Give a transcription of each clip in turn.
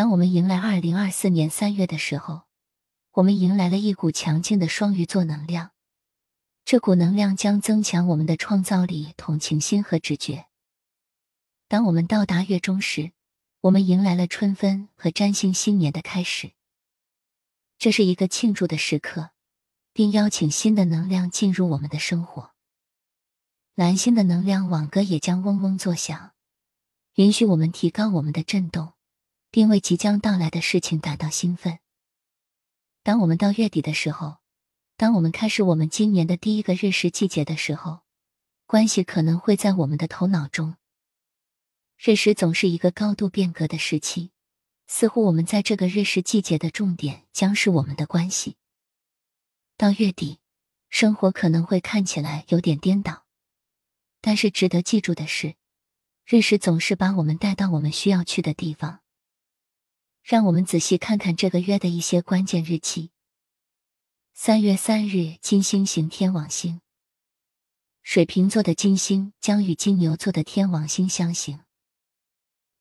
当我们迎来二零二四年三月的时候，我们迎来了一股强劲的双鱼座能量。这股能量将增强我们的创造力、同情心和直觉。当我们到达月中时，我们迎来了春分和占星新年的开始。这是一个庆祝的时刻，并邀请新的能量进入我们的生活。蓝星的能量网格也将嗡嗡作响，允许我们提高我们的振动，并为即将到来的事情感到兴奋。当我们到月底的时候，当我们开始我们今年的第一个日食季节的时候，关系可能会在我们的头脑中。日食总是一个高度变革的时期，似乎我们在这个日食季节的重点将是我们的关系。到月底，生活可能会看起来有点颠倒，但是值得记住的是，日食总是把我们带到我们需要去的地方。让我们仔细看看这个月的一些关键日期。三月三日，金星行天王星。水瓶座的金星将与金牛座的天王星相刑，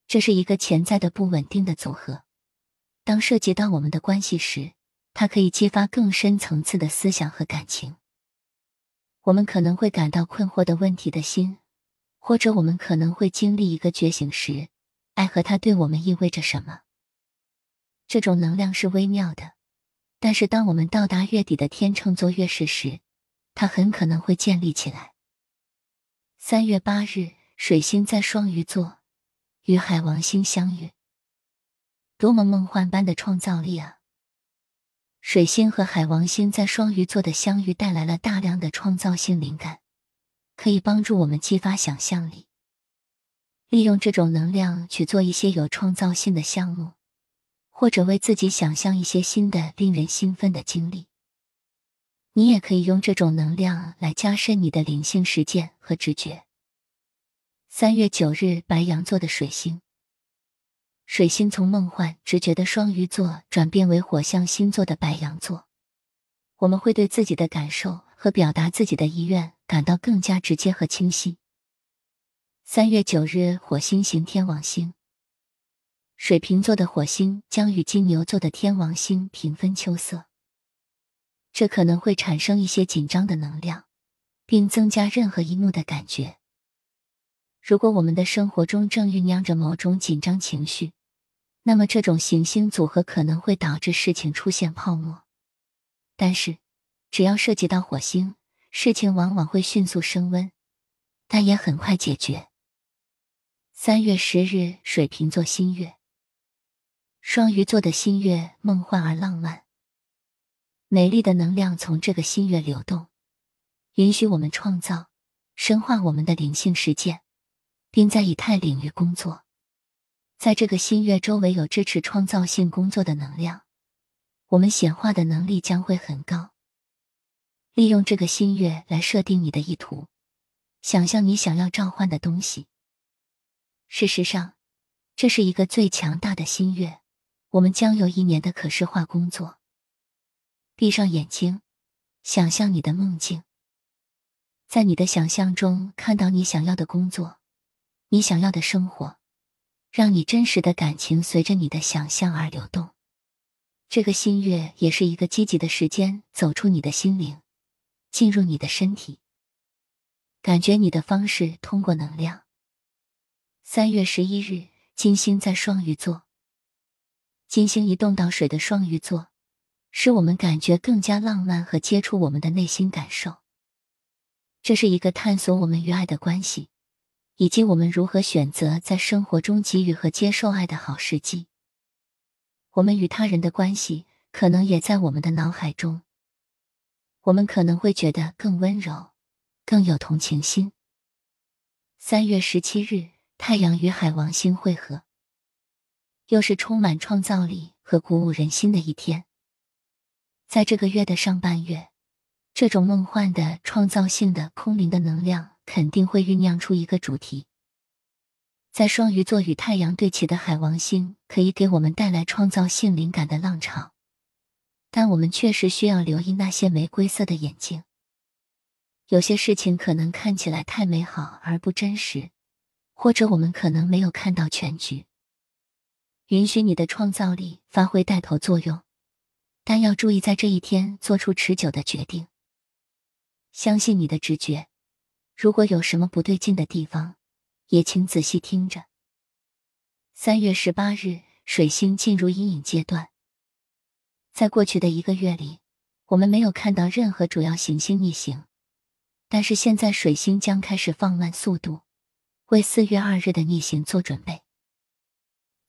这是一个潜在的不稳定的组合。当涉及到我们的关系时，它可以激发更深层次的思想和感情。我们可能会感到困惑的问题的心，或者我们可能会经历一个觉醒时，爱和它对我们意味着什么。这种能量是微妙的。但是，当我们到达月底的天秤座月食时，它很可能会建立起来。三月八日，水星在双鱼座与海王星相遇，多么梦幻般的创造力啊！水星和海王星在双鱼座的相遇带来了大量的创造性灵感，可以帮助我们激发想象力，利用这种能量去做一些有创造性的项目。或者为自己想象一些新的、令人兴奋的经历。你也可以用这种能量来加深你的灵性实践和直觉。三月九日，白羊座的水星，水星从梦幻直觉的双鱼座转变为火象星座的白羊座。我们会对自己的感受和表达自己的意愿感到更加直接和清晰。三月九日，火星行天王星。水瓶座的火星将与金牛座的天王星平分秋色，这可能会产生一些紧张的能量，并增加任何一幕的感觉。如果我们的生活中正酝酿着某种紧张情绪，那么这种行星组合可能会导致事情出现泡沫。但是，只要涉及到火星，事情往往会迅速升温，但也很快解决。三月十日，水瓶座新月。双鱼座的新月梦幻而浪漫，美丽的能量从这个新月流动，允许我们创造、深化我们的灵性实践，并在以太领域工作。在这个新月周围有支持创造性工作的能量，我们显化的能力将会很高。利用这个新月来设定你的意图，想象你想要召唤的东西。事实上，这是一个最强大的新月。我们将有一年的可视化工作。闭上眼睛，想象你的梦境，在你的想象中看到你想要的工作，你想要的生活，让你真实的感情随着你的想象而流动。这个新月也是一个积极的时间，走出你的心灵，进入你的身体，感觉你的方式通过能量。三月十一日，金星在双鱼座。金星移动到水的双鱼座，使我们感觉更加浪漫和接触我们的内心感受。这是一个探索我们与爱的关系，以及我们如何选择在生活中给予和接受爱的好时机。我们与他人的关系可能也在我们的脑海中。我们可能会觉得更温柔，更有同情心。三月十七日，太阳与海王星会合。又是充满创造力和鼓舞人心的一天。在这个月的上半月，这种梦幻的、创造性的、空灵的能量肯定会酝酿出一个主题。在双鱼座与太阳对齐的海王星，可以给我们带来创造性灵感的浪潮，但我们确实需要留意那些玫瑰色的眼睛。有些事情可能看起来太美好而不真实，或者我们可能没有看到全局。允许你的创造力发挥带头作用，但要注意在这一天做出持久的决定。相信你的直觉，如果有什么不对劲的地方，也请仔细听着。三月十八日，水星进入阴影阶段。在过去的一个月里，我们没有看到任何主要行星逆行，但是现在水星将开始放慢速度，为四月二日的逆行做准备。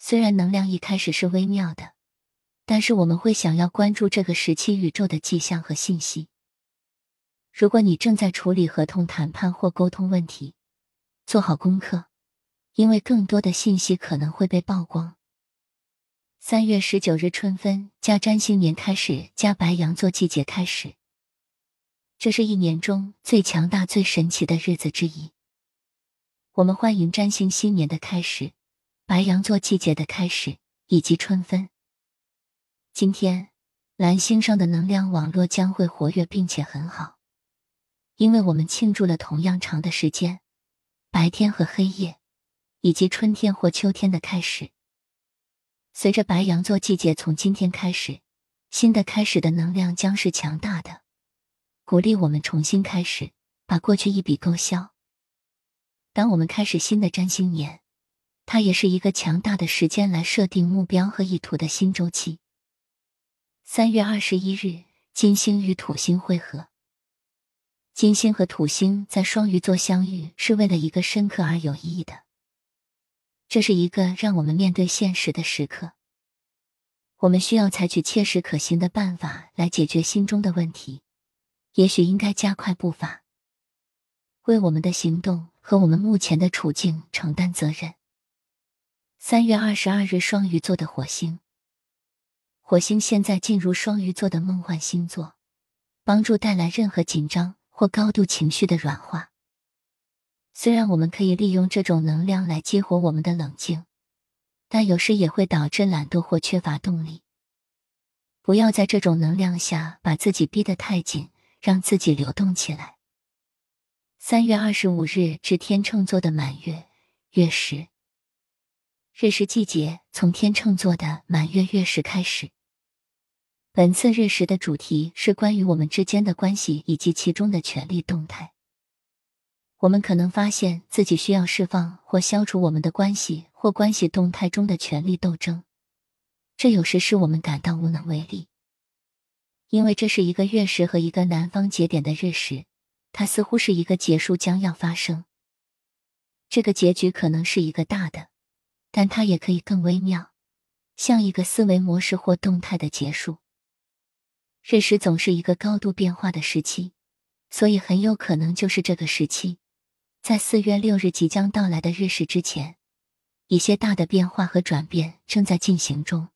虽然能量一开始是微妙的，但是我们会想要关注这个时期宇宙的迹象和信息。如果你正在处理合同谈判或沟通问题，做好功课，因为更多的信息可能会被曝光。三月十九日，春分加占星年开始，加白羊座季节开始。这是一年中最强大、最神奇的日子之一。我们欢迎占星新年的开始，白羊座季节的开始，以及春分。今天，蓝星上的能量网络将会活跃并且很好。因为我们庆祝了同样长的时间，白天和黑夜，以及春天或秋天的开始。随着白羊座季节从今天开始，新的开始的能量将是强大的，鼓励我们重新开始，把过去一笔勾销。当我们开始新的占星年，它也是一个强大的时间来设定目标和意图的新周期。三月二十一日，金星与土星会合。金星和土星在双鱼座相遇，是为了一个深刻而有意义的。这是一个让我们面对现实的时刻。我们需要采取切实可行的办法来解决心中的问题。也许应该加快步伐，为我们的行动和我们目前的处境承担责任。三月二十二日，双鱼座的火星，火星现在进入双鱼座的梦幻星座，帮助带来任何紧张。或高度情绪的软化。虽然我们可以利用这种能量来激活我们的冷静，但有时也会导致懒惰或缺乏动力。不要在这种能量下把自己逼得太紧，让自己流动起来。三月二十五日至天秤座的满月月食，日食季节从天秤座的满月月食开始。本次日食的主题是关于我们之间的关系以及其中的权力动态。我们可能发现自己需要释放或消除我们的关系或关系动态中的权力斗争，这有时使我们感到无能为力。因为这是一个月食和一个南方节点的日食，它似乎是一个结束将要发生。这个结局可能是一个大的，但它也可以更微妙，像一个思维模式或动态的结束。日食总是一个高度变化的时期，所以很有可能就是这个时期，在四月六日即将到来的日食之前，一些大的变化和转变正在进行中。